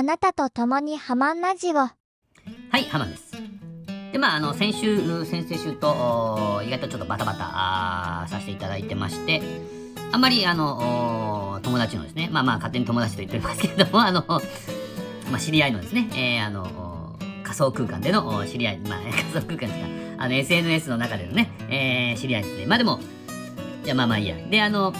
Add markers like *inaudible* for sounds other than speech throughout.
あなたと共にハマンラジオ。はい、ハマンです。で、まあ、あの、先週、先々週と、意外とちょっとバタバタさせていただいてまして、あんまり、あの、友達のですね、まあまあ、勝手に友達と言っておりますけれども、*laughs* あの、まあ、知り合いのですね、えー、あの、仮想空間での知り合い、まあ、*laughs* 仮想空間ですか、あの、SNS の中でのね、えー、知り合いですね。まあでも、じゃあまあまあいいや。で、あの、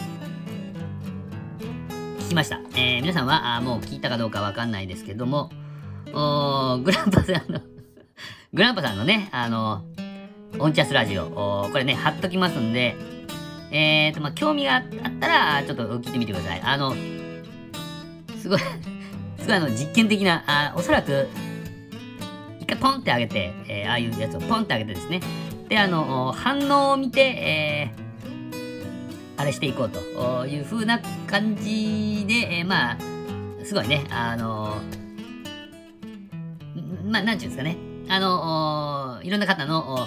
きました。えー、皆さんはあもう聞いたかどうかわかんないですけども、おグランパさんの *laughs* グランパさんのね、あの、オンチャスラジオ、これね、貼っときますんで、えーと、まあ、興味があったら、ちょっと聞いてみてください。あの、すごい *laughs* すごいあの、実験的な、あおそらく、一回ポンってあげて、えー、ああいうやつをポンってあげてですね。で、あの、反応を見て、えー、あれしていこうという風な感じで、えー、まあ、すごいね、あのまあ、なんていうんですかね。あの、いろんな方の、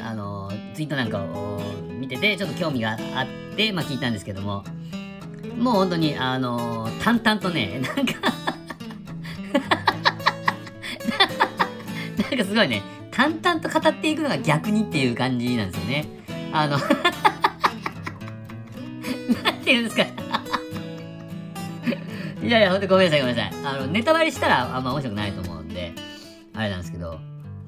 あの、ツイートなんかを見てて、ちょっと興味があって、まあ聞いたんですけども、もう本当に、あの、淡々とね、*laughs* なんかなんかすごいね、淡々と語っていくのが逆にっていう感じなんですよね。あの *laughs* て言うんですか？*laughs* いやいや、ほんとごめんなさい、ごめんなさい。あの、ネタバレしたらあんま面白くないと思うんで、あれなんですけど、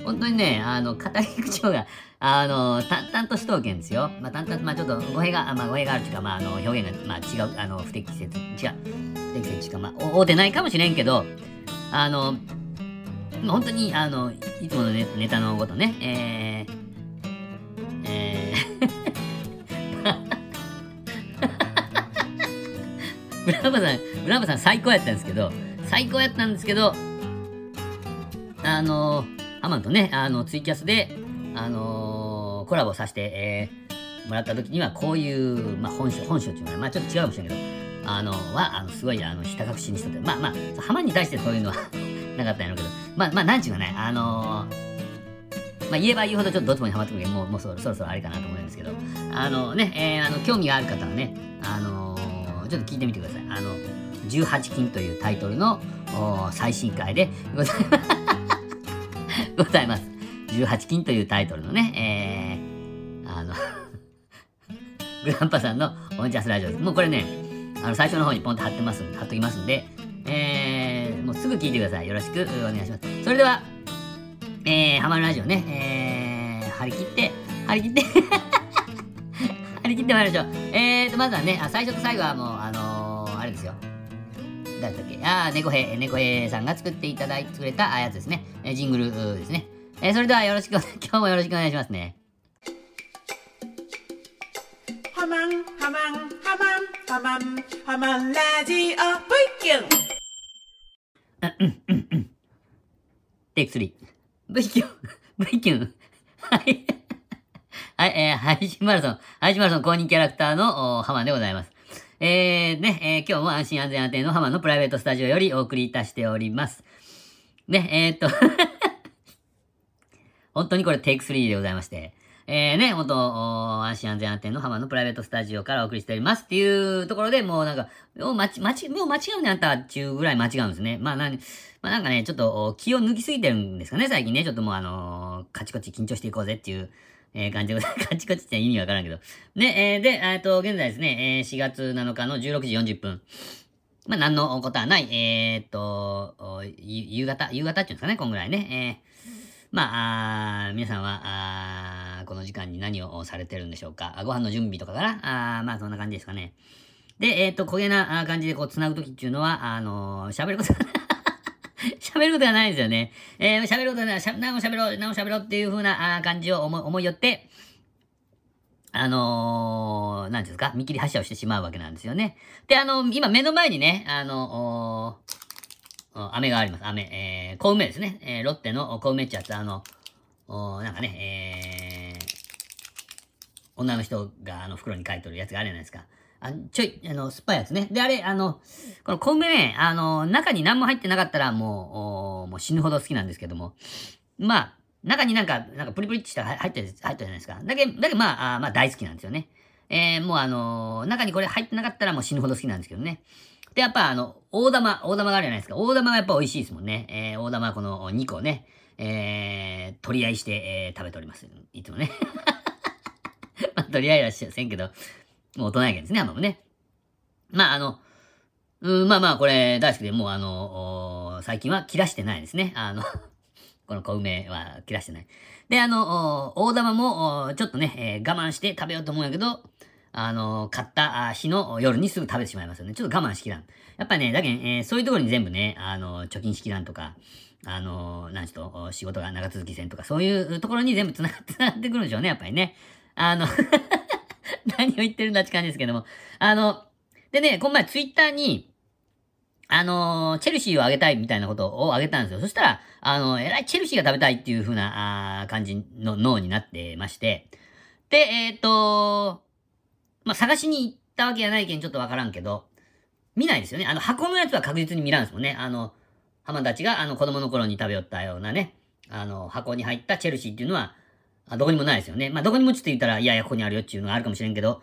本当にね、あの、語り口調が、あの、淡々としとうけんですよ。まあ、淡々と、まあ、ちょっと語弊が、まあ、語弊があるというか、まあ、あの、表現が、まあ、違う、あの、不適切、違う、不適切しか、まあ、おてないかもしれんけど、あの、まあ、本当に、あの、いつものネネタのことね、えー、ブランバさん、ブランバさん最高やったんですけど、最高やったんですけど、あのアマンとね、あの、ツイキャスで、あの、コラボさせて、えー、もらった時には、こういう、まあ、本性、本性っていうのは、まあ、ちょっと違うかもしれないけど、あの、は、あの、すごい、あの、ひた隠しにしとって、まあまあ、ハマンに対してそういうのは *laughs* なかったんやろうけど、まあ、まあ、なんちゅうかね、あの、まあ、言えば言うほどちょっとどつもにハマってくるけど、もう、もうそろそろあれかなと思うんですけど、あのね、えー、あの、興味がある方はね、あの、ちょっと聞いてみてください。あの、18金というタイトルの最新回でございます。*laughs* ございます。18金というタイトルのね、えー、あの *laughs* グランパさんのオンジャスラジオです。もうこれね、あの、最初の方にポンと貼ってます、貼っときますんで、えー、もうすぐ聞いてください。よろしくお願いします。それでは、えー、ハマるラジオね、えー、張り切って、張り切って *laughs* 張り切ってまいりましょう。えーと、まずはね、あ最初と最後はもう、誰だっけ？ああ、猫兵、猫兵さんが作っていただいてくれたやつですね。えジングルですね。えそれではよろしく、*laughs* 今日もよろしくお願いしますね。ハマン、ハマン、ハマン、ハマン、ハマンラジオ、ブイキュンうんうんうん。テイク3。ブイキュン、*laughs* ブイキュン。はい。*laughs* はい、えー、配信マラソン、配信マラソン公認キャラクターのハマンでございます。えー、ね、えー、今日も安心安全安定の浜のプライベートスタジオよりお送りいたしております。ね、えー、っと *laughs* 本当にこれテイク3でございまして、えー、ね、元、安心安全安定の浜のプライベートスタジオからお送りしておりますっていうところでもうなんか、もう間違、もう間違うねあんたっていうぐらい間違うんですね。まあな、まあなんかね、ちょっと気を抜きすぎてるんですかね、最近ね。ちょっともうあのー、カチコチ緊張していこうぜっていう、えー、感じでございます。カチコチって意味わからんけど。で、えー、で、えっと、現在ですね、えー、4月7日の16時40分。まあ、何のことはない。えー、っと、夕方、夕方っていうんですかね、こんぐらいね。えー、まあ、あ皆さんは、あこの時間に何をされてるんでしょうか。ご飯の準備とかかなあまあ、そんな感じですかね。で、えー、っと、焦げな感じでこう、繋ぐときっていうのは、あの喋ることが *laughs* 喋ることがないですよね。えー、喋ることがない、何も喋ろう、何も喋ろうっていう風な感じを思思いよって、あのー、なんですか、見切り発車をしてしまうわけなんですよね。で、あのー、今目の前にね、あのー、飴があります。飴。えー、小梅ですね。えー、ロッテの小梅ってやつ、あの、おなんかね、えー、女の人があの袋に書いてるやつがあるじゃないですか。あちょい、あの、酸っぱいやつね。で、あれ、あの、この昆布ね、あの、中に何も入ってなかったらもう、もう死ぬほど好きなんですけども。まあ、中になんか、なんかプリプリってした入ってる、入ってるじゃないですか。だけど、だけどまあ、あまあ大好きなんですよね。えー、もうあの中にこれ入ってなかったらもう死ぬほど好きなんですけどね。で、やっぱあの、大玉、大玉があるじゃないですか。大玉がやっぱ美味しいですもんね。えー、大玉この2個ね、えー、取り合いして、えー、食べております。いつもね。*laughs* まあ、取り合いはしませんけど、大人やけんですね、ハマもね。まあ、あの、うん、まあまあ、これ大好きで、もうあの、最近は切らしてないですね。あの *laughs* この小梅は切らしてない。で、あの、大玉も、ちょっとね、えー、我慢して食べようと思うんやけど、あの、買った日の夜にすぐ食べてしまいますよね。ちょっと我慢しきらん。やっぱね、だけん、えー、そういうところに全部ね、あの、貯金しきらんとか、あの、なんちょっと仕事が長続きせんとか、そういうところに全部繋がって、繋がってくるんでしょうね、やっぱりね。あの *laughs* *laughs* 何を言ってるんだって感じですけども。あの、でね、この前ツイッターに、あのー、チェルシーをあげたいみたいなことをあげたんですよ。そしたら、あの、えらいチェルシーが食べたいっていう風な、あ感じの脳になってまして。で、えっ、ー、とまあ、探しに行ったわけじゃないけんちょっとわからんけど、見ないですよね。あの、箱のやつは確実に見らんすもんね。あの、浜たちがあの子供の頃に食べよったようなね、あの、箱に入ったチェルシーっていうのは、あどこにもないですよね。まあ、どこにもちょっと言ったら、いやいや、ここにあるよっていうのがあるかもしれんけど、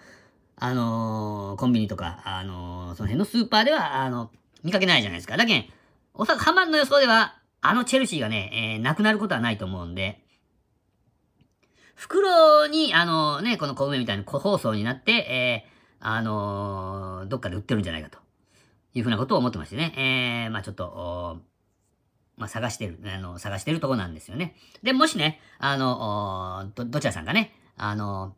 あのー、コンビニとか、あのー、その辺のスーパーでは、あの、見かけないじゃないですか。だけん、おそらくハマンの予想では、あのチェルシーがね、えー、なくなることはないと思うんで、袋に、あのね、この小梅みたいに個包装になって、えー、あのー、どっかで売ってるんじゃないかと。いうふうなことを思ってましてね。えー、まあちょっと、まあ探してる、あの、探してるとこなんですよね。で、もしね、あの、ど、どちらさんがね、あの、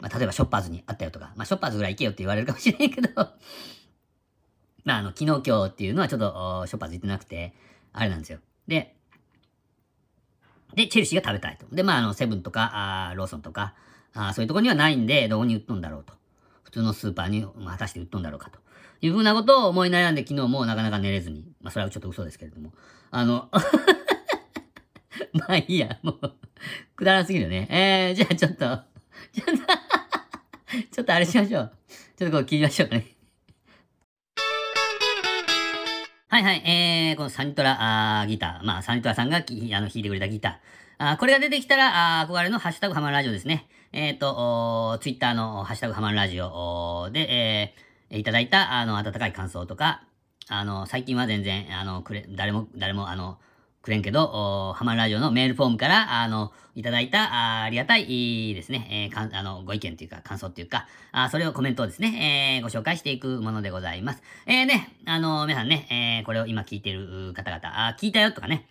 まあ例えばショッパーズにあったよとか、まあショッパーズぐらい行けよって言われるかもしれないけど *laughs* まああの、昨日今日っていうのはちょっと、ショッパーズ行ってなくて、あれなんですよ。で、で、チェルシーが食べたいと。で、まあ、あの、セブンとか、あローソンとか、あそういうとこにはないんで、どこに売っとんだろうと。普通のスーパーに、まあ、果たして売っとんだろうかと。いうふうなことを思い悩んで昨日もなかなか寝れずに。まあ、それはちょっと嘘ですけれども。あの *laughs* まあいいや、もうくだらすぎるね。えー、じゃあちょっと、ちょっとちょっとあれしましょう。ちょっとこう切りましょうかね。はいはい、えー、このサニトラあギター。まあ、サニトラさんがきあの弾いてくれたギター。あこれが出てきたら、あ憧れのハッシュタグハマるラジオですね。えっ、ー、と、ツイッターのハッシュタグハマるラジオで、えー、いただいた、あの、温かい感想とか、あの、最近は全然、あの、くれ、誰も、誰も、あの、くれんけど、ハマるラジオのメールフォームから、あの、いただいた、あありがたいですね、えー、かん、あの、ご意見というか、感想というか、あそれをコメントをですね、えー、ご紹介していくものでございます。えー、ね、あの、皆さんね、えー、これを今聞いてる方々、あ聞いたよとかね、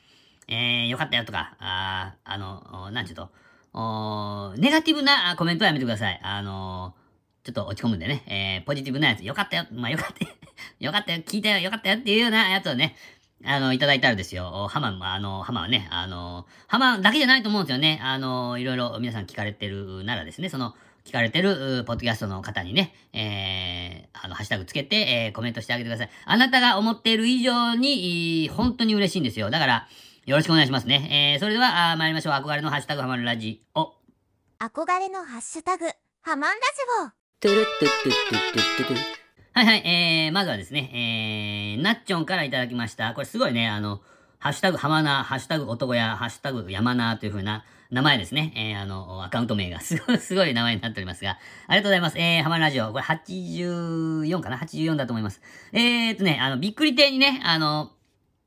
えー、よかったよとか、ああの、なんちゅうと、おネガティブなコメントはやめてください。あのちょっと落ち込むんでね、えー、ポジティブなやつ、よかったよ、まあよかったよ、*laughs* よかったよ、聞いたよ、よかったよっていうようなやつをね、あの、いただいたらですよ、ハマン、あの、ハマはね、あの、ハマだけじゃないと思うんですよね。あの、いろいろ皆さん聞かれてるならですね、その、聞かれてる、ポッドキャストの方にね、えー、あの、ハッシュタグつけて、えー、コメントしてあげてください。あなたが思っている以上に、本当に嬉しいんですよ。だから、よろしくお願いしますね。えー、それでは、あ参りましょう。憧れのハッシュタグハマるラジオ。憧れのハッシュタグ、ハマンラジオ。トゥルットゥトゥトゥトゥトゥはいはい、えー、まずはですね、えー、なっちょんからいただきました。これすごいね、あの、ハッシュタグ浜名、ハッシュタグ男や、ハッシュタグ山名という風な名前ですね。えー、あの、アカウント名がすごい、すごい名前になっておりますが、ありがとうございます。えー、浜ラジオ、これ84かな ?84 だと思います。えーとね、あの、びっくり亭にね、あの、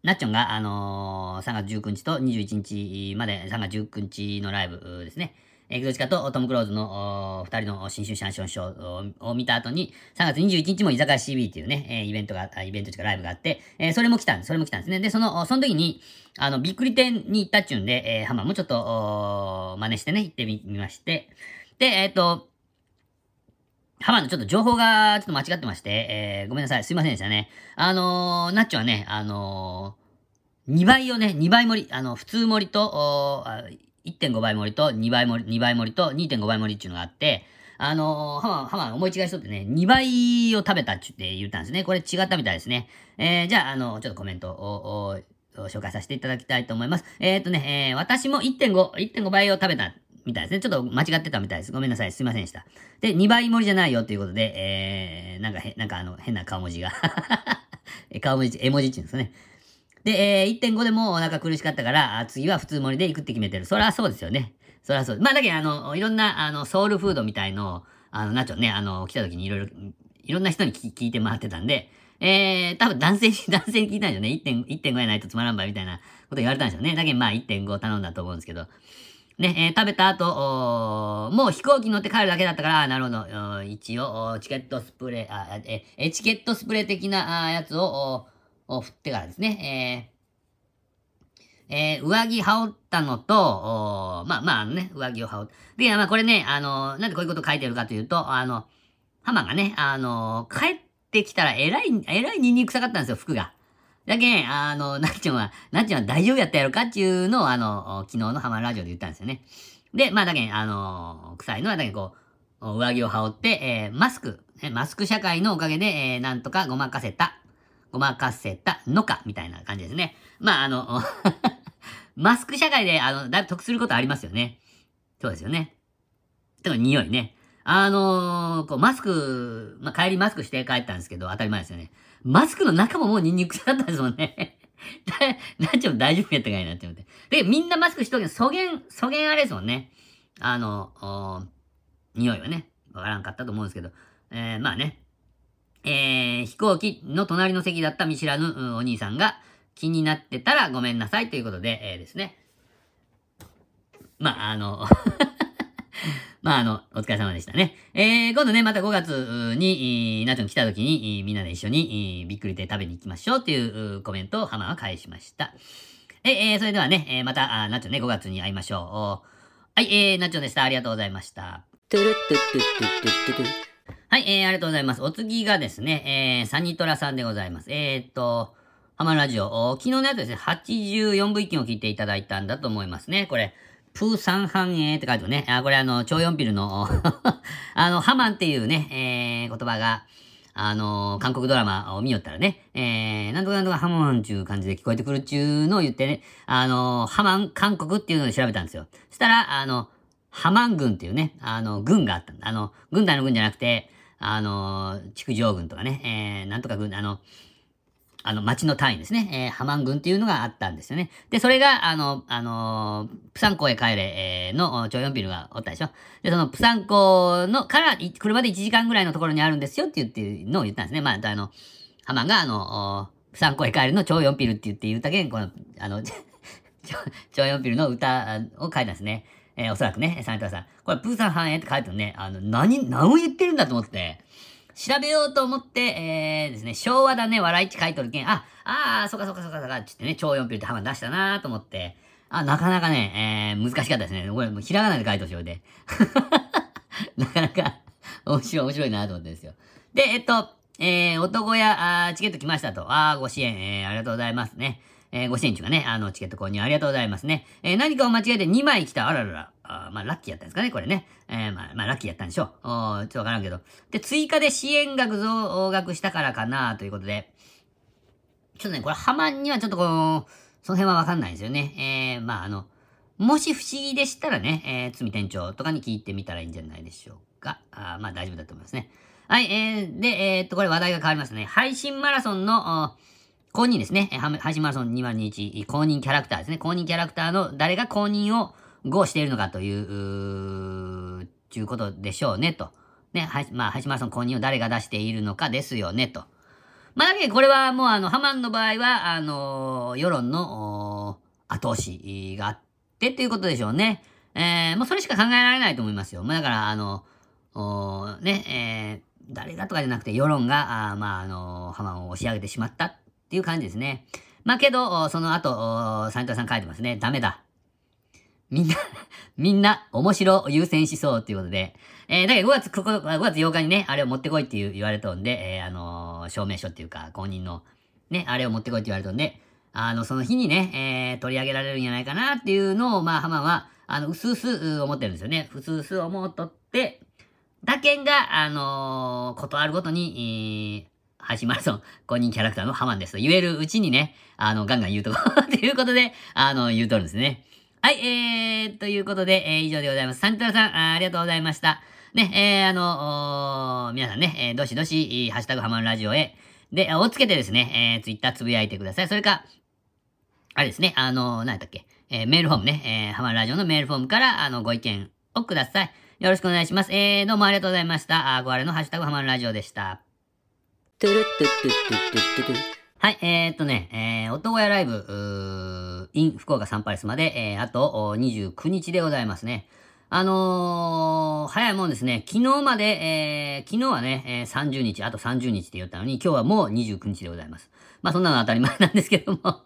なっちょんが、あのー、3月19日と21日まで、3月19日のライブですね。エクゾチカとトム・クローズの二人の新春シャンションショーを見た後に、3月21日も居酒屋 CB っていうね、えイベントが、イベントというかライブがあって、えそれも来たんです。それも来たんですね。で、その、その時に、あの、びっくり店に行ったっちゅうんで、えー、ハマもちょっと、真似してね、行ってみまして、で、えっ、ー、と、ハマのちょっと情報がちょっと間違ってまして、えー、ごめんなさい。すいませんでしたね。あのー、ナッチョはね、あのー、2倍をね、2倍盛り、あの、普通盛りと、1.5倍盛りと2倍盛り、2倍盛りと2.5倍盛りっていうのがあって、あのー、ハマ、ハマ思い違いしとってね、2倍を食べたって言ったんですね。これ違ったみたいですね。えー、じゃあ、あの、ちょっとコメントを、紹介させていただきたいと思います。えっ、ー、とね、えー、私も1.5、1.5倍を食べたみたいですね。ちょっと間違ってたみたいです。ごめんなさい。すいませんでした。で、2倍盛りじゃないよということで、えー、なんかへ、なんかあの、変な顔文字が *laughs* 顔文字、絵文字っていうんですかね。で、えー、1.5でもお腹苦しかったから、次は普通盛りで行くって決めてる。そりゃそうですよね。そりゃそう。まあ、だけど、あの、いろんな、あの、ソウルフードみたいのあの、ナチョね、あの、来た時にいろいろ、いろんな人に聞いて回ってたんで、えー、多分男性に、*laughs* 男性に聞いたんでしょうね。1.5やないとつまらんばいみたいなこと言われたんでしょうね。だけどまあ1.5頼んだと思うんですけど。ね、えー食べた後、おーもう飛行機乗って帰るだけだったから、なるほど、一応、チケットスプレー、あ、え、エチケットスプレー的なあやつを、おーお振ってからですね、えーえー上着羽織ったのと、まあまあね、上着を羽織って。で、まあこれね、あのなんでこういうこと書いてるかというと、あの、ハマがね、あの帰ってきたらえらい、えらいニンニク臭かったんですよ、服が。だけん、あの、なっちゃんは、なっちゃんは大丈夫やったやろかっていうのを、あの、昨日のハマラジオで言ったんですよね。で、まあだけん、あの、臭いのはだけんこう、上着を羽織って、えーマスク、マスク社会のおかげで、えーなんとかごまかせた、ごまかせたのか、みたいな感じですね。まあ、あの、*laughs* マスク社会で、あの、だいぶ得することありますよね。そうですよね。てか、匂いね。あのーこう、マスク、まあ、帰りマスクして帰ったんですけど、当たり前ですよね。マスクの中ももうニンニク臭かったですもんね。*laughs* なっちゃん大丈夫やったかいなって思って。で、みんなマスクしとけど、そげん、そげんあれですもんね。あの、匂いはね、わからんかったと思うんですけど、えー、まあね。えー、飛行機の隣の席だった見知らぬお兄さんが気になってたらごめんなさいということで、えー、ですね。まあ、あの、*laughs* まあ、あの、お疲れ様でしたね。えー、今度ね、また5月に、えーナチョン来た時に、みんなで一緒に、びっくり亭食べに行きましょうっていうコメントを浜は返しました。ええーそれではね、えーまた、あナチョンね、5月に会いましょう。はい、えー、ナチョンでした。ありがとうございました。トゥルットゥットゥットゥットゥはい、えー、ありがとうございます。お次がですね、えー、サニトラさんでございます。えーっと、ハマラジオ、昨日のやつですね、84部域を聞いていただいたんだと思いますね。これ、プーサンハンエーって書いてあるね。あ、これあの、超四ピルの、*laughs* あの、ハマンっていうね、えー、言葉が、あの、韓国ドラマを見よったらね、えー、なんとかなんとかハマンちゅう感じで聞こえてくるっちゅうのを言ってね、あの、ハマン韓国っていうので調べたんですよ。そしたら、あの、ハマン軍っていうね、あの、軍があったんだ。あの、軍隊の軍じゃなくて、あの、築城軍とかね、えー、なんとか軍、あの、あの、町の単位ですね。えー、ハマン軍っていうのがあったんですよね。で、それが、あの、あのープサン港へ帰れ、えーの、チョヨンピルがおったでしょ。で、その、プサン港の、から、い車で1時間ぐらいのところにあるんですよって言っていうのを言ったんですね。まあ、あの、ハマンが、あの、プサン港へ帰るのチョヨンピルって言って言ったけん、この、あの、*laughs* チョチョヨンピルの歌を書いたんですね。えーおそらくね、サニトラさん。これ、プーさん繁栄って書いてるね。あの、何、何を言ってるんだと思って。調べようと思って、えー、ですね、昭和だね、笑いって書いとるけん、あ、ああ、そっかそっかそっかそっか、つってね、超四ピルってハマ出したなーと思って、あ、なかなかね、えー、難しかったですね。これ、もうひらがなで書いとしようで。*laughs* なかなか、面白い、面白いなと思ってですよ。で、えっと、えー、男や、あチケット来ましたと。あー、ご支援、えー、ありがとうございますね。えー、ご支援中がね、あの、チケット購入ありがとうございますね。えー、何かを間違えて2枚来た。あららら。あまあ、ラッキーやったんですかね、これね。えー、まあ、まあ、ラッキーやったんでしょう。おちょっとわからんけど。で、追加で支援額増額したからかな、ということで。ちょっとね、これ、ハマンにはちょっとこの、その辺はわかんないですよね。えー、まあ、あの、もし不思議でしたらね、えー、つみ店長とかに聞いてみたらいいんじゃないでしょうか。あまあ、大丈夫だと思いますね。はい、えー、で、えーっと、これ話題が変わりますね。配信マラソンの、公認ですね。えーは配信マラソン2021公認キャラクターですね。公認キャラクターの誰が公認を合しているのかという、うちゅうことでしょうね、と。ね、はい、まあ、配信マラソン公認を誰が出しているのかですよね、と。まあ、だけどこれはもうあの、ハマンの場合は、あの世論の、後押しがあってっていうことでしょうね。えー、もうそれしか考えられないと思いますよ。まあ、だから、あの、ね、えー、誰がとかじゃなくて世論が、あまあ、あのハマンを押し上げてしまったていう感じですね。まあけど、その後、おサニトラさん書いてますね。ダメだ。みんな、*laughs* みんな、面白優先しそうっていうことで。えー、だけど5月9日、5月8日にね、あれを持ってこいっていう言われとんで、えー、あのー証明書っていうか、公認の、ね、あれを持ってこいって言われとんで、あの、その日にね、えー、取り上げられるんじゃないかなっていうのを、まあ、ハマンは、あの、うすうす思ってるんですよね。うすうす思っとって、だけんが、あのー、ことあるごとに、えー配信マラソン公認キャラクターのハマンですと言えるうちにね、あの、ガンガン言うとこ *laughs* っていうことで、あの、言うとるんですね。はい、えー、ということで、えー以上でございます。サンタラさん、ありがとうございました。ね、えー、あの、皆さんね、えーどしどし、ハッシュタグハマンラジオへ、で、をつけてですね、えー、ツイッターつぶやいてください。それか、あれですね、あの、何やったっけ、えーメールフォームね、えー、ハマンラジオのメールフォームから、あの、ご意見をください。よろしくお願いします。えー、どうもありがとうございました。あごあれのハッシュタグハマンラジオでした。トゥルットゥトゥトゥトゥトゥはい、えー、っとね、えー、男屋ライブ、うー in 福岡サンパレスまで、えー、あと29日でございますね。あのー、早いもんですね。昨日まで、えー、昨日はね、えー、30日、あと30日って言ったのに、今日はもう29日でございます。まあそんなの当たり前なんですけども。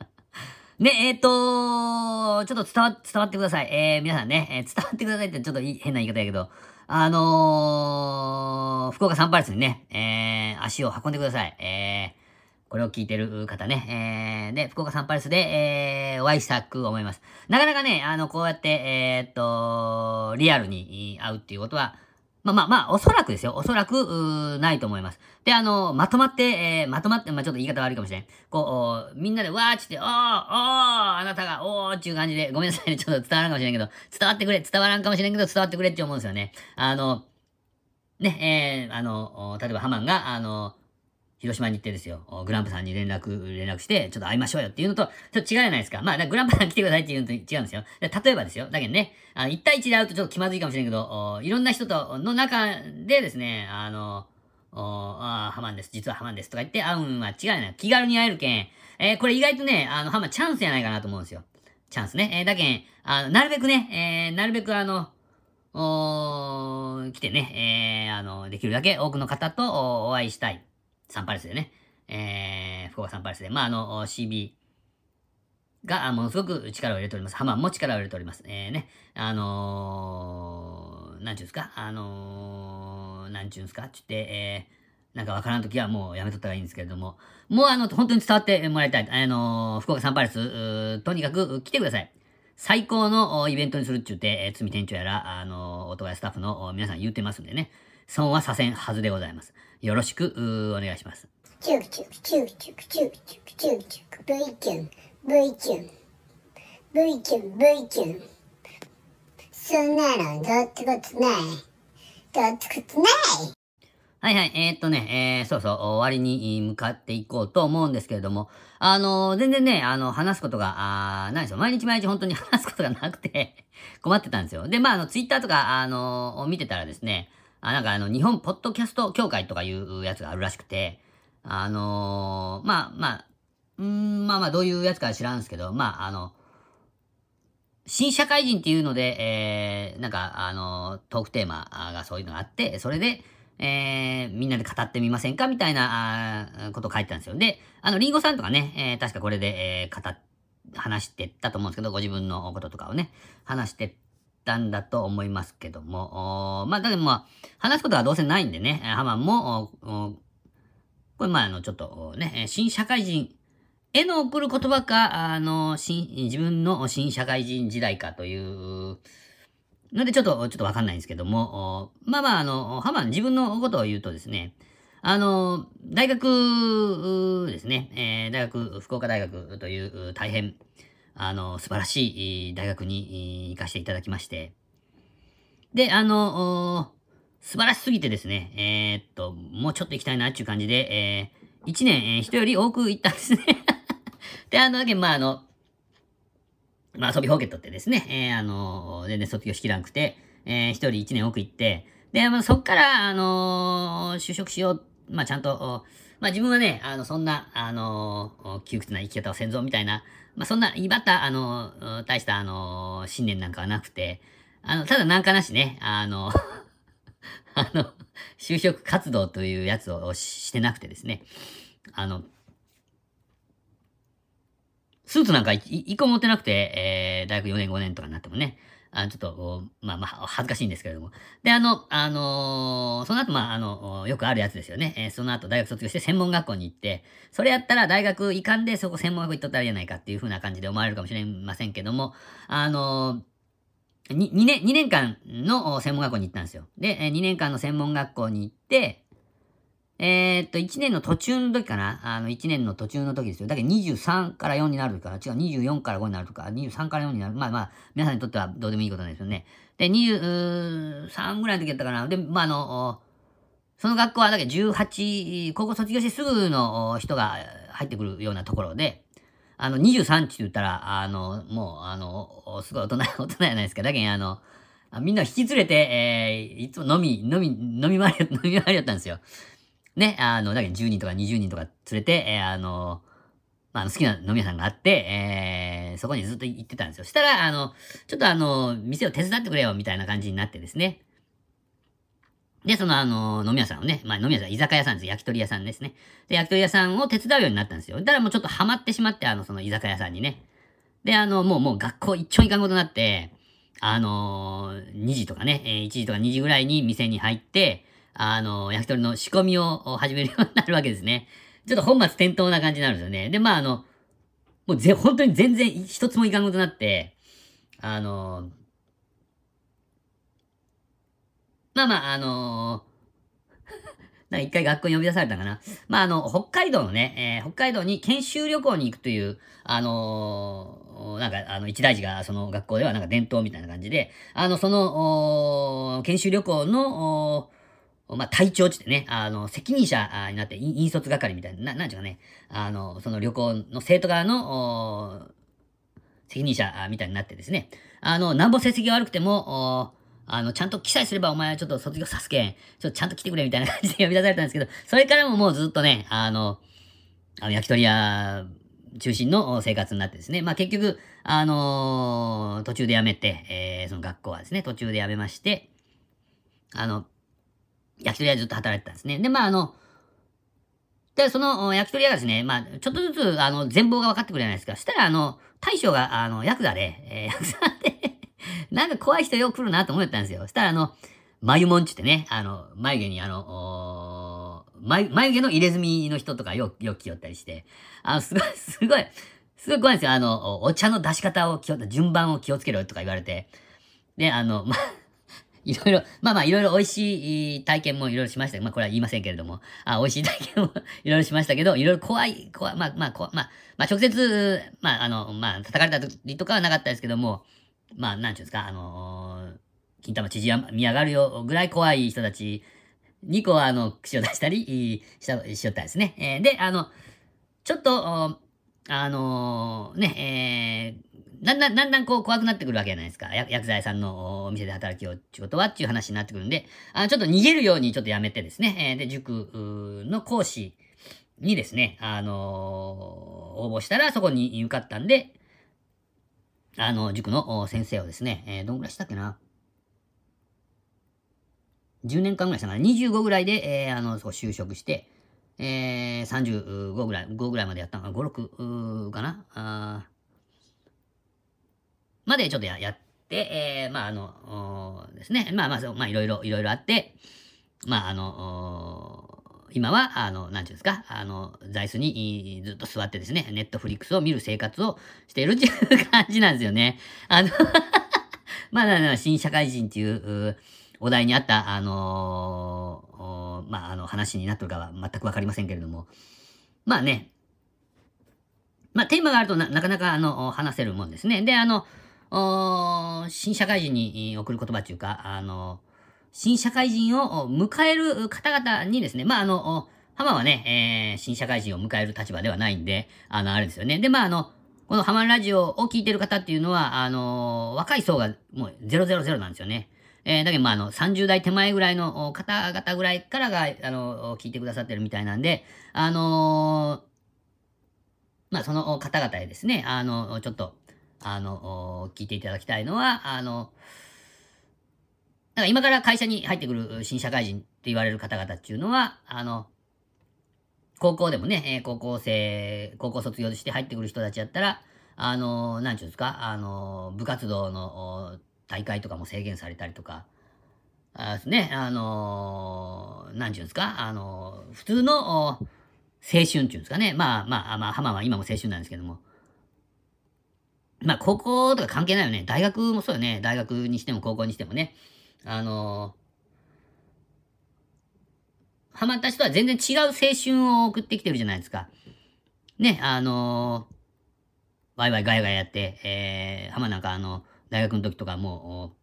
*laughs* ね、えっ、ー、とちょっと伝わ、伝わってください。えー、皆さんね、えー、伝わってくださいってちょっと変な言い方やけど、あのー、福岡サンパレスにね、えー、足を運んでください。えー、これを聞いてる方ね、えー、で、福岡サンパレスで、えー、お会いしたく思います。なかなかね、あの、こうやって、えー、っと、リアルに会うっていうことは、まあまあまあ、おそらくですよ。おそらく、ないと思います。で、あの、まとまって、えー、まとまって、まあちょっと言い方悪いかもしれん。こう、みんなでわーっちって、おー、おー、あなたが、おーっていう感じで、ごめんなさいね、ちょっと伝わらんかもしれんけど、伝わってくれ、伝わらんかもしれんけど、伝わってくれって思うんですよね。あの、ね、えー、あの、例えばハマンが、あの、広島に行ってですよ、グランプさんに連絡、連絡して、ちょっと会いましょうよっていうのと、ちょっと違うじゃないですか。まあ、グランプさん来てくださいっていうのと違うんですよ。例えばですよ。だけどね、あ1対1で会うとちょっと気まずいかもしれんけど、いろんな人との中でですね、あの、ああ、ハマンです。実はハマンです。とか言って会うんは違うない。気軽に会えるけん。えー、これ意外とね、あの、ハマンチャンスやないかなと思うんですよ。チャンスね。えー、だけん、あの、なるべくね、えー、なるべくあの、おー来てね、えー、あの、できるだけ多くの方とお会いしたい。サンパレスでね。えー、福岡サンパレスで、まあ、あの、CB が、ものすごく力を入れております。ハマンも力を入れております。えー、ね、あのー、なんちゅうんすか、あのー、なんちゅうんすか、ちゅって、えー、なんかわからんときはもうやめとったらいいんですけれども、もうあの、本当に伝わってもらいたい。あの、福岡サンパレス、とにかく来てください。最高のイベントにするっちゅうて、えー、罪店長やら、あのー、音がスタッフの皆さん言ってますんでね、損はさせんはずでございます。よろしく、お願いします。チュクチュクチュクチュクチュクチュクチュクチュク V キュン V キュン V キュン V キュンそんなのどっちことないどっちことないはいはい、えー、っとね、えー、そうそう、終わりに向かっていこうと思うんですけれども、あのー、全然ね、あの、話すことが、あないですよ。毎日毎日本当に話すことがなくて困ってたんですよ。で、まあ、あの、ツイッターとか、あのー、見てたらですね、あ、なんかあの、日本ポッドキャスト協会とかいうやつがあるらしくて、あのー、まあまあ、うん、まあまあどういうやつか知らんすけど、まああの、新社会人っていうので、えー、なんかあの、トークテーマがそういうのがあって、それで、えー、みんなで語ってみませんかみたいなあこと書いてたんですよ。で、あの、リンゴさんとかね、えー、確かこれで、えー、語、話してったと思うんですけど、ご自分のこととかをね、話してったんだと思いますけども、まあ、だけどまあ、話すことはどうせないんでね、ハマンも、これ、まあ、あの、ちょっとね、新社会人への送る言葉か、あの、新、自分の新社会人時代かというので、ちょっと、ちょっとわかんないんですけども、まあまあ、あの、ハマン自分のことを言うとですね、あの、大学ですね、えー、大学、福岡大学という大変、あの、素晴らしい大学に行かせていただきまして、で、あの、素晴らしすぎてですね、えー、っと、もうちょっと行きたいなっていう感じで、えー、1年、えー、人より多く行ったんですね。*laughs* で、あの、だけまあ、あの、まあ、遊びほうけとってですね、えー、あの、全然卒業しきらんくて、えー、一人一年多く行って、で、まあ、そっから、あの、就職しよう、まあ、ちゃんと、まあ、自分はね、あの、そんな、あの、窮屈な生き方をせんぞ、みたいな、まあ、そんな、いばった、あの、大した、あの信念なんかはなくて、あの、ただなんかなしね、あの *laughs* あの、就職活動というやつをしてなくてですね、あの、スーツなんか一個持ってなくて、えー、大学4年5年とかになってもね、あちょっと、まあまあ、恥ずかしいんですけれども。で、あの、あのー、その後、まあ、あの、よくあるやつですよね。えー、その後、大学卒業して専門学校に行って、それやったら大学行かんで、そこ専門学校行っとったらいいじゃないかっていう風な感じで思われるかもしれませんけども、あのー、2, 2年、2年間の専門学校に行ったんですよ。で、2年間の専門学校に行って、えー、っと、1年の途中の時かな？あの、1年の途中の時ですよ。だけど23から4になるから、違う、24から5になるとか、23から4になる。まあまあ、皆さんにとってはどうでもいいことなんですよね。で、23ぐらいの時やったかな？で、まあ、あの、その学校はだけど18、高校卒業してすぐの人が入ってくるようなところで、あの、23って言ったら、あの、もう、あの、すごい大人、*laughs* 大人やないですか。だけど、あの、みんな引き連れて、えー、いつも飲み、飲み、飲み回り、飲み回りやったんですよ。ね、あの、だけど10人とか20人とか連れて、えーあの、まあ、好きな飲み屋さんがあって、えーそこにずっと行ってたんですよ。したら、あの、ちょっとあの、店を手伝ってくれよ、みたいな感じになってですね。で、そのあの、飲み屋さんをね、まあ飲み屋さん、居酒屋さんです。焼き鳥屋さんですね。で、焼き鳥屋さんを手伝うようになったんですよ。だからもうちょっとハマってしまって、あの、その居酒屋さんにね。で、あの、もう、もう学校一丁いかんことになって、あのー、2時とかね、え1時とか2時ぐらいに店に入って、あの焼き鳥の仕込みを始めるようになるわけですね。ちょっと本末転倒な感じになるんですよね。で、まあ、あの、もうぜ、本当に全然一つもいかんことなって、あのまあまあ、あのーなんか一回学校に呼び出されたかな。まあ、あの、北海道のね、えー北海道に研修旅行に行くという、あのーなんか、あの、一大事が、その学校ではなんか伝統みたいな感じで、あの、その、研修旅行の、まあ、隊長っつってね、あの、責任者になって、引率係みたいな、ななんちゅうかね、あの、その旅行の生徒側の、責任者みたいになってですね、あの、なんぼ成績が悪くても、あの、ちゃんと記載すればお前はちょっと卒業さすけん、ちょっとちゃんと来てくれみたいな感じで呼び出されたんですけど、それからももうずっとね、あの、あの焼き鳥屋中心の生活になってですね、まあ結局、あのー途中で辞めて、えーその学校はですね、途中で辞めまして、あの、焼き鳥屋でずっと働いてたんですね。で、まああの、で、その焼き鳥屋がですね、まあ、ちょっとずつ、あの、全貌が分かってくるじゃないですか。したら、あの、大将が、あの、ヤクザで、えー *laughs* ヤクザで、なんか怖い人よく来るなと思ったんですよ。したら、あの、眉文ちってね、あの、眉毛に、あの、お眉眉毛の入れ墨の人とかよ、よく来よったりして、あの、すごい、すごい、すごい怖いんですよ。あの、おお茶の出し方を気を、順番を気をつけろとか言われて。で、あの、まあ、いろいろ、まあまあ、いろいろ美味しい体験もいろいろしました。まあ、これは言いませんけれども、あ美味しい体験も *laughs* いろいろしましたけど、いろいろ怖い、怖い、まあまあ、まあ、まあ、直接、まあ、あの、まあ、叩かれたりとかはなかったですけども、まあ、なんちゅうんですか、あの金玉縮み上がるよぐらい怖い人たちに、こう、あの、口を出したりした、しよったんですね。えーで、あの、ちょっと、あのね、えーだんだん、だんだんこう怖くなってくるわけじゃないですか。薬剤さんのお店で働きようってことはっていう話になってくるんで、あちょっと逃げるようにちょっとやめてですね、えーで、塾の講師にですね、あのー応募したらそこに受かったんで、あの、塾の先生をですね、えーどんぐらいしたっけな。10年間ぐらいしたかな。25ぐらいで、えーあの、そこ就職して、えー、35ぐらい、5ぐらいまでやったのか。5、6かな。あまでちょっとやって、えーまあ、あの、ですね。まあまあ、まあ、いろいろ、いろいろあって、まあ、あの、今は、あの、なんていうんですか、あの、座椅子にずっと座ってですね、ネットフリックスを見る生活をしているっていう感じなんですよね。あの、*laughs* まあ、なな新社会人っていうお題にあった、あのまあ、あの、話になってるかは全くわかりませんけれども、まあね、まあ、テーマがあるとなかなか、あの、話せるもんですね。で、あの、新社会人に送る言葉っていうか、あの、新社会人を迎える方々にですね、まあ、あの、浜はね、えー新社会人を迎える立場ではないんで、あの、あれですよね。で、まあ、あの、このハマラジオを聞いてる方っていうのは、あの、若い層がもう000なんですよね。えーだけど、まあ、あの、30代手前ぐらいの方々ぐらいからが、あの、聞いてくださってるみたいなんで、あのまあ、その方々へですね、あの、ちょっと、あの、聞いていただきたいのは、あの、なんか今から会社に入ってくる新社会人って言われる方々っていうのは、あの、高校でもね、え高校生、高校卒業して入ってくる人たちやったら、あの、なんちゅうんですか、あの、部活動の大会とかも制限されたりとか、あですね、あの、なんちゅうんですか、あの、普通の青春っていうんですかね、まあまあ、まあ、浜は今も青春なんですけども、まあ、高校とか関係ないよね。大学もそうよね。大学にしても高校にしてもね。あのハマった人は全然違う青春を送ってきてるじゃないですか。ね、あのワイワイガヤガヤやって、えー、浜なんかあの、大学の時とかも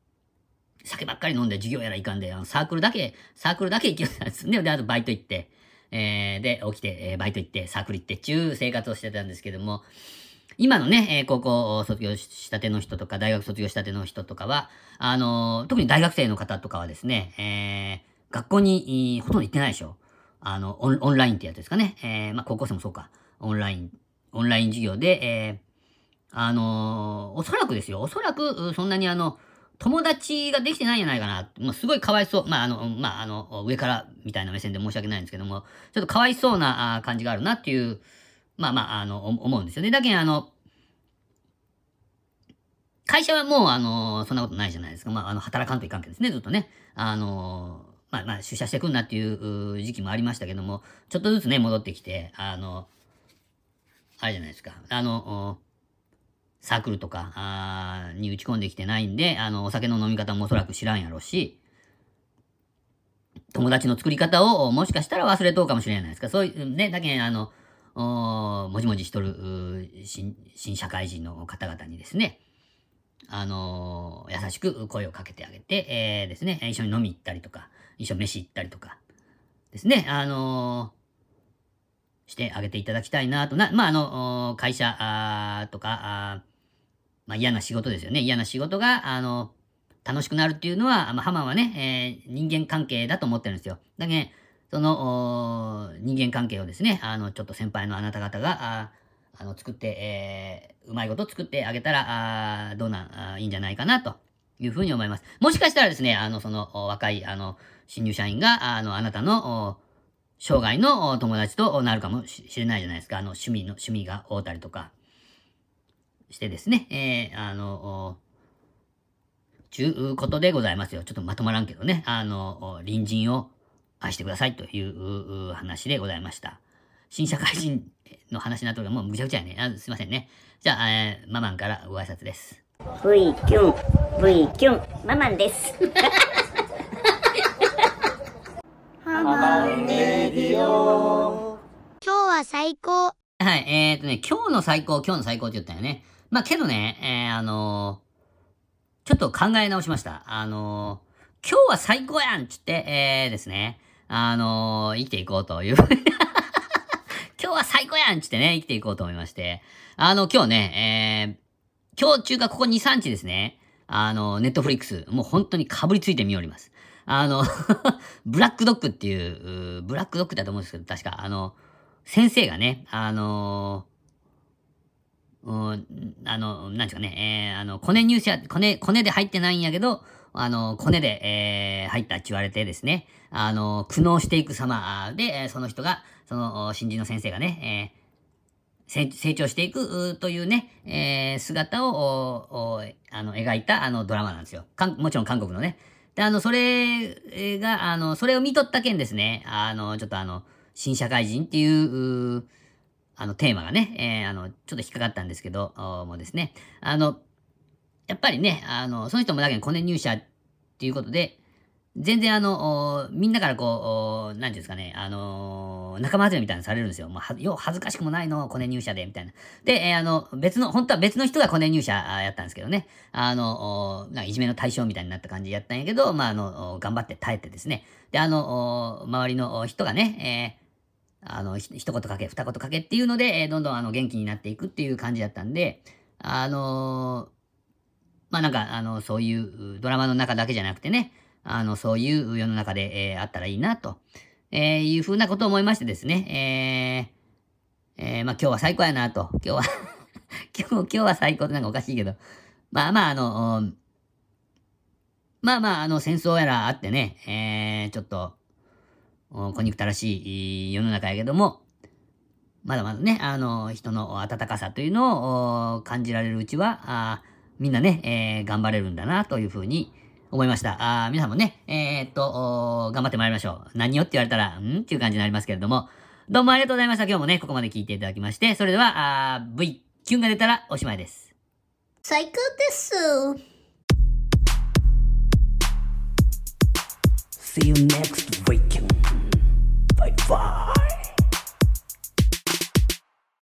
う、酒ばっかり飲んで授業やらいかんで、あのサークルだけ、サークルだけ行きよったんですね。で、あとバイト行って、えー、で、起きて、えーバイト行って、サークル行って、ちゅう生活をしてたんですけども、今のね、え高校卒業したての人とか、大学卒業したての人とかは、あの特に大学生の方とかはですね、えー学校に、ほとんど行ってないでしょ。あの、オンラインってやつですかね。えー、まあ、高校生もそうか。オンライン、オンライン授業で、えー、あのおそらくですよ、おそらく、そんなにあの、友達ができてないんじゃないかな。もうすごいかわいそう。まあ、あの、まあ、あの、上からみたいな目線で申し訳ないんですけども、ちょっとかわいそうな感じがあるなっていう、まあまあ、あの、思うんですよね。だけど、あの、会社はもう、あの、そんなことないじゃないですか。まあ、あの、働かんといかんけですね、ずっとね。あの、まあまあ、出社してくんなっていう時期もありましたけども、ちょっとずつね、戻ってきて、あの、あれじゃないですか。あの、サークルとかあに打ち込んできてないんで、あの、お酒の飲み方もおそらく知らんやろうし、友達の作り方をもしかしたら忘れとうかもしれないですか。そういう、ね、だけあの、もじもじしとる新社会人の方々にですね、あのー優しく声をかけてあげて、えーですね、一緒に飲み行ったりとか、一緒に飯行ったりとか、ですね、あのーしてあげていただきたいなと、な、まあ、あの、会社とか、あまあ、嫌な仕事ですよね。嫌な仕事が、あの、楽しくなるっていうのは、まあ、ハマはね、えー人間関係だと思ってるんですよ。だけど、その、人間関係をですね、あの、ちょっと先輩のあなた方が、ああの、作って、えーうまいこと作ってあげたら、あどうなん、あいいんじゃないかな、というふうに思います。もしかしたらですね、あの、その、若い、あの、新入社員が、あの、あなたの、生涯の友達となるかもしれないじゃないですか。あの、趣味の、趣味が合うたりとか、してですね、えーあの、ちゅうことでございますよ。ちょっとまとまらんけどね。あの、隣人を愛してくださいというう話でございました。新社会人の話になっとるもうむちゃくちゃやね。あすいませんね。じゃあ、えーママンからご挨拶です。V キュン V キュンママンです今日は最高。はい、えーとね、今日の最高、今日の最高って言ったよね。まあ、けどね、えー、あのーちょっと考え直しました。あのー今日は最高やんっつって、えーですね、あのー生きていこうという。*laughs* 今日は最高やんっつってね、生きていこうと思いまして。あの、今日ね、えー、今日中かここ2、3日ですね、あの、ネットフリックス、もう本当にかぶりついてみおります。あの、*laughs* ブラックドッグっていう、ブラックドッグだと思うんですけど、確か、あの、先生がね、あのうん、あの、なんですかね、えー、あの、コネ入社、コネ、コネで入ってないんやけど、あの、コネで、えー、入ったって言われてですね、あの、苦悩していく様で、その人が、その、新人の先生がね、えー成長していくというね、えー姿を、おおあの、描いた、あの、ドラマなんですよ。かんもちろん韓国のね。で、あの、それが、あの、それを見とったけんですね、あの、ちょっとあの、新社会人っていう、あの、テーマがね、えーあの、ちょっと引っかかったんですけど、もですね、あの、やっぱりね、あの、その人もだけど、コネ入社っていうことで、全然あの、みんなからこう、おなんていうんですかね、あの仲間外れみたいなのされるんですよ。もう、よ恥ずかしくもないの、コネ入社で、みたいな。で、えーあの、別の、本当は別の人がコネ入社やったんですけどね、あの、なんかいじめの対象みたいになった感じやったんやけど、まあ、あの、頑張って耐えてですね。で、あの、周りの人がね、えーあの、一言かけ、二言かけっていうので、えーどんどんあの、元気になっていくっていう感じだったんで、あのまあなんか、あの、そういうドラマの中だけじゃなくてね、あの、そういう世の中で、えーあったらいいな、と、えーいうふうなことを思いましてですね、えーえーまあ今日は最高やな、と。今日は *laughs* 今日、今日は最高ってなんかおかしいけど、まあまあ、あの、まあまあ、あの、戦争やらあってね、えーちょっと、お小憎たらしい世の中やけども、まだまだね、あの、人の温かさというのを感じられるうちは、あみんなね、えー頑張れるんだな、というふうに思いました。あー皆さんもね、えーっと、お頑張ってまいりましょう。何をって言われたら、ん？っていう感じになりますけれども、どうもありがとうございました。今日もね、ここまで聞いていただきまして、それでは、あー V、キュンが出たらおしまいです。最高です。See you next weekend. Bye bye.